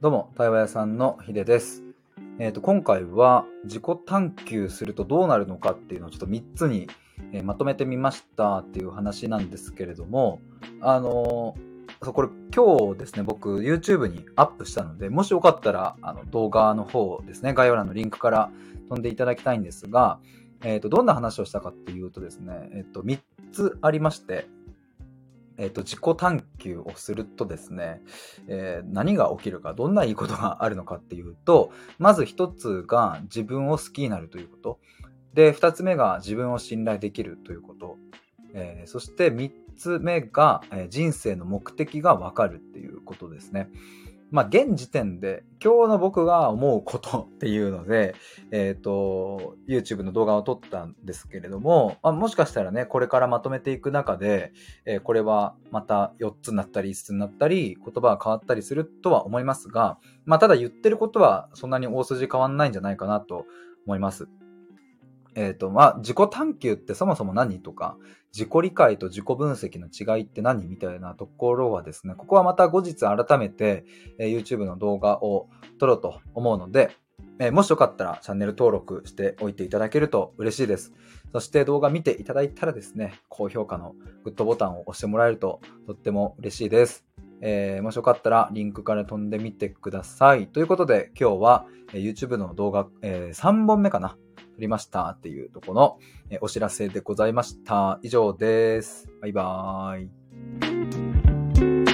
どうも、対話屋さんのヒデです。えっ、ー、と、今回は自己探求するとどうなるのかっていうのをちょっと3つに、え、まとめてみましたっていう話なんですけれども、あのー、これ今日ですね、僕 YouTube にアップしたので、もしよかったらあの動画の方ですね、概要欄のリンクから飛んでいただきたいんですが、えっ、と、どんな話をしたかっていうとですね、えっ、と、3つありまして、えっ、と、自己探求をするとですね、えー、何が起きるか、どんないいことがあるのかっていうと、まず一つが自分を好きになるということ。で、二つ目が自分を信頼できるということ。えー、そして三つ目が、えー、人生の目的がわかるっていうことですね。まあ、現時点で、今日の僕が思うことっていうので、えっ、ー、と、YouTube の動画を撮ったんですけれども、まあ、もしかしたらね、これからまとめていく中で、えー、これはまた4つになったり5つになったり、言葉が変わったりするとは思いますが、まあ、ただ言ってることはそんなに大筋変わんないんじゃないかなと思います。えっ、ー、と、まあ、自己探求ってそもそも何とか、自己理解と自己分析の違いって何みたいなところはですね、ここはまた後日改めて、えー、YouTube の動画を撮ろうと思うので、えー、もしよかったらチャンネル登録しておいていただけると嬉しいです。そして動画見ていただいたらですね、高評価のグッドボタンを押してもらえるととっても嬉しいです。えー、もしよかったらリンクから飛んでみてください。ということで今日は、え YouTube の動画、えー、3本目かなりましたっていうとこのお知らせでございました。以上です。バイバーイ。